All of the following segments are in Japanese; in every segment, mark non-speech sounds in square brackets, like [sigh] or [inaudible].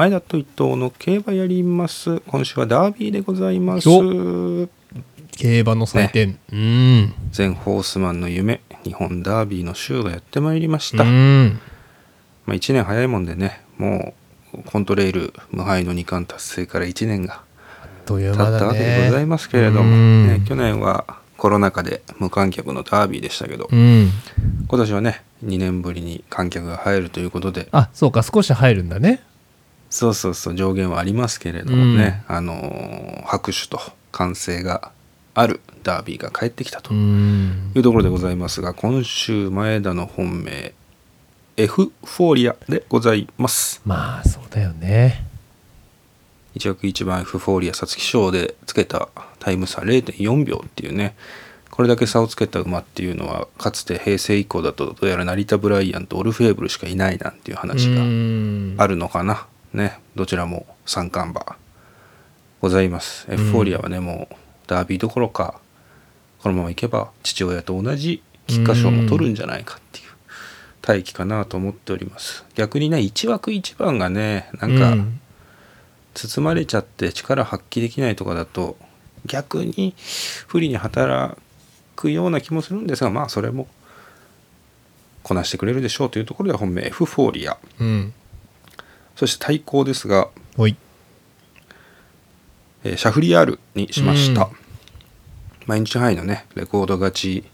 前田と伊藤の競馬やります。今週はダービーでございます。よ競馬の祭典、うん。全ホースマンの夢。日本ダービーの週がやってまいりました、うん。まあ、1年早いもんでね。もうコントレイル無敗の2冠達成から1年が経ったわけでございねますけれども、うん。ね、去年はコロナ禍で無観客のダービーでしたけど、うん。今年はね2年ぶりに観客が入るということで。あそうか。少し入るんだねそうそうそう上限はありますけれどもね、あのー拍手と歓声があるダービーが帰ってきたと。うん。いうところでございますが今週前田の本命エフフォーリアでございます。まあそうだよね。一躍一番エフフォーリア皐月賞でつけたタイム差0.4秒っていうね。これだけ差をつけた馬っていうのはかつて平成以降だとどうやら成田ブライアンとオルフェーブルしかいないなんていう話があるるのかなねどちらも三冠馬ございます。エフフォーリアはね、もうダービーどころかこのままいけば父親と同じ菊花賞も取るんじゃないかっていう大器かなと思っております。逆にね1枠1番がねなんか包まれちゃって力発揮できないとかだと逆に不利に働くような気もするんですがまあそれもこなしてくれるでしょうというところで本命エフフォーリア。うんそして対抗ですが、おい。えーシャフリヤールにしました、うん。毎日ハイのねレコード勝ち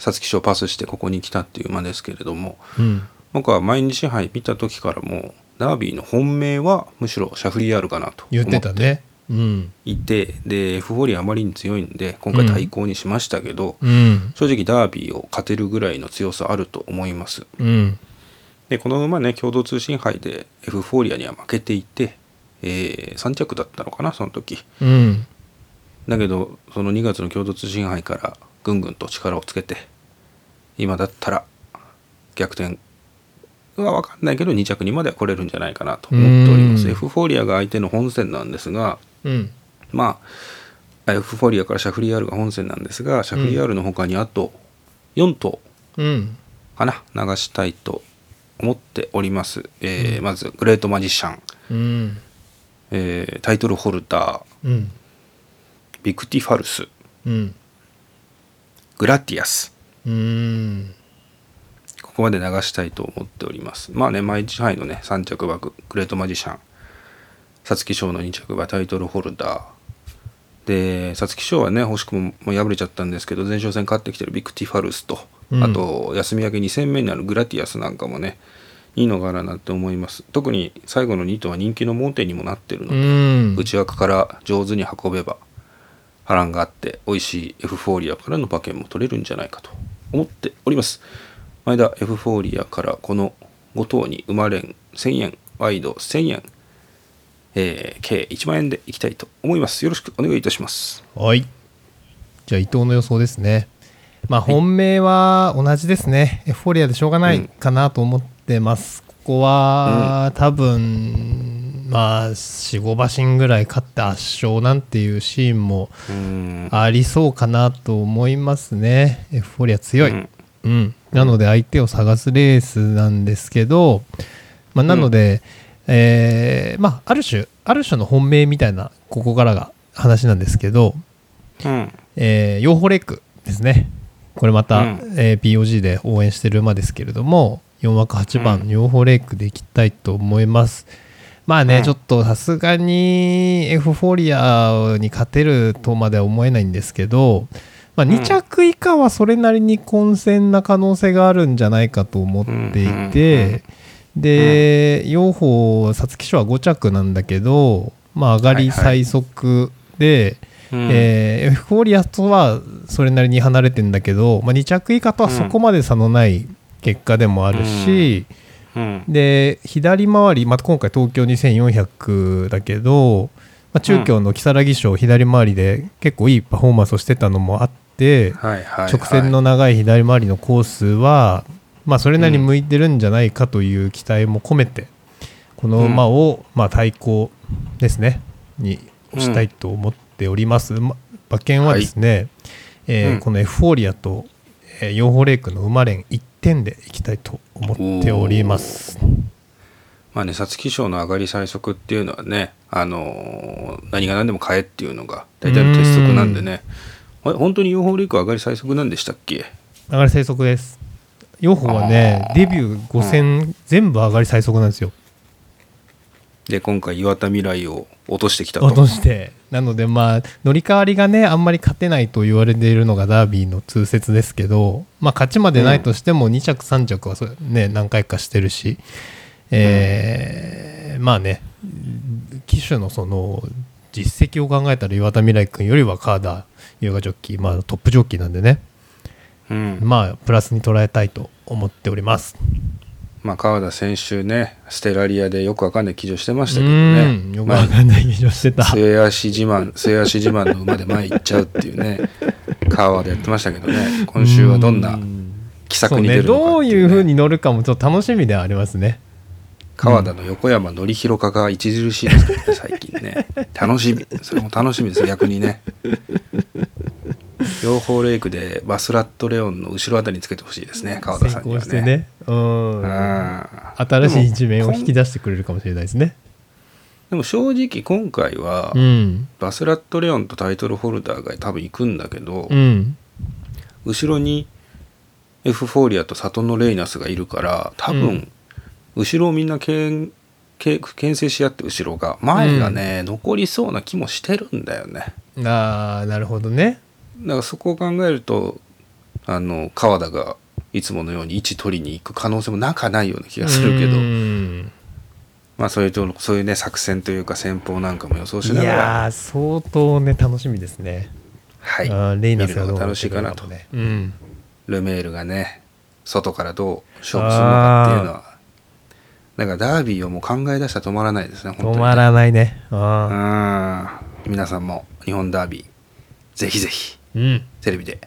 皐月賞パスしてここに来たっていう馬ですけれどもうん。僕は毎日杯見た時からもうダービーの本命はむしろシャフリヤールかなと思っててたね。うん。いてでエフフォーリアあまりに強いんで今回対抗にしましたけど、うん。正直ダービーを勝てるぐらいの強さあると思います。うんでこの馬ね共同通信杯でエフフォーリアには負けていて、え3着だったのかなその時。うん。だけどその2月の共同通信杯からぐんぐんと力をつけて今だったら逆転は分かんないけど2着にまでは来れるんじゃないかなと思っております。うん。エフフォーリアが相手の本戦なんですがうん。まあエフフォーリアからシャフリヤールが本戦なんですがシャフリヤールの他にあと4頭うん。かな流したいと思っております、えーまずグレートマジシャン、うん。えータイトルホルダー。うん。ビクティファルス。うん。グラティアス。うん。ここまで流したいと思っております。まあね毎日杯のね。3着馬グレートマジシャン。皐月賞の2着馬タイトルホルダー。で皐月賞はね惜しくももう敗れちゃったんですけど前哨戦勝ってきてるビクティファルスと、うん。あと休み明け2戦目になるグラティアスなんかもねいいのかななんて思います。特に最後の2頭は人気の盲点にもなってるのうで、ん。内枠から上手に運べば波乱があって美味しいエフフォーリアからの馬券も取れるんじゃないかと思っております。前田エフフォーリアからこの5頭に生まれん1000円ワイド1000円、えー計1万円でいきたいと思います。よろしくお願いいたします。はい。じゃあ伊藤の予想ですねまあ本命は同じですね、エフフォーリアでしょうがないかなと思ってます、ここは、多分まあ45馬身ぐらい勝って圧勝なんていうシーンもありそうかなと思いますね。エフフォーリア強い、うん。うん、なので相手を探すレースなんですけど、まあ、なので、えーまあ、ある種ある種の本命みたいなここからが話なんですけど、うん。えー、ヨーホレックですねこれまた、うん。えー POG で応援してる馬ですけれども4枠8番、うん。ヨーホレックでいきたいと思います。まあね、うん。ちょっとさすがにエフフォーリアに勝てるとまでは思えないんですけど、まあ、ん。2着以下はそれなりに混戦な可能性があるんじゃないかと思っていて、で、養蜂皐月賞は5着なんだけど、まあ、上がり最速で、うん。えーエフフォーリアとはそれなりに離れてんだけど、まあ、2着以下とはそこまで差のない結果でもあるし、うん。で左回り、また今回東京2400だけど、まあ、中京の如月賞左回りで結構いいパフォーマンスをしてたのもあって、直線の長い左回りのコースは、まあ、それなりに向いてるんじゃないかという期待も込めて、この馬を、まあ、対抗ですね。にしたいと思っております、ま馬券はですね、えーうん。このエフフォーリアと、えーヨーホレイクの馬連1点でいきたいと思っております。まあね皐月賞の上がり最速っていうのはねあのー何が何でも買えっていうのが大体の鉄則なんでね。あれ本当にリーク上がり最速なんでしたっけ？上がり最速です。ヨホはねデビュー5戦全部上がり最速なんですよで今回岩田未来を落としてきたと。落として。なのでまあ乗り換わりがねあんまり勝てないと言われているのがダービーの通説ですけどまあ勝ちまでないとしても2着3着はそうね何回かしてるしえーまあね騎手のその実績を考えたら岩田未来君よりは川田優雅ジョッキーまあトップジョッキーなんでね。うん。まあプラスに捉えたいと思っておりますまあ、川田先週ねステラリアでよくわかんない騎乗してましたけどうんよくわかんない騎乗してた、末足自慢 [laughs] 末足自慢の馬で前行っちゃうっていうね川でやってましたけどね。今週はどんなうん。奇策に出るのかどうっていう風に乗るかもちょっと楽しみではありますね。川田の横山典弘化が著しいですね最近ね。楽しみ。それも楽しみです。逆にね [laughs] 両方レイクでバスラットレオンの後ろあたりにつけてほしいですね川田さんには成功してね。ねうん。新しい一面を引き出してくれるかもしれないですね。でも正直今回は、うん。バスラットレオンとタイトルホルダーが多分行くんだけど、うん。後ろにエフフォーリアとサトノレイナスがいるから多分、うん。後ろをみんなけんけ牽制し合って後ろが。前がね、残りそうな気もしてるんだよね。ああなるほどねだからそこを考えるとあの川田がいつものように位置取りに行く可能性もなかないような気がするけどうん。まあそういうとそういうね作戦というか戦法なんかも予想しいながら。やー相当ね楽しみですね。はい。レイナスが楽していかなと。ねうん。ルメールがね外からどう勝負するのかっていうのは。だからダービーをもう考え出したら止まらないですねね止まらないね。あうん。皆さんも日本ダービーぜひぜひ。ーうん。テレビで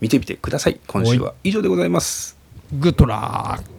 見てみてください。今週は以上でございます。グッドラック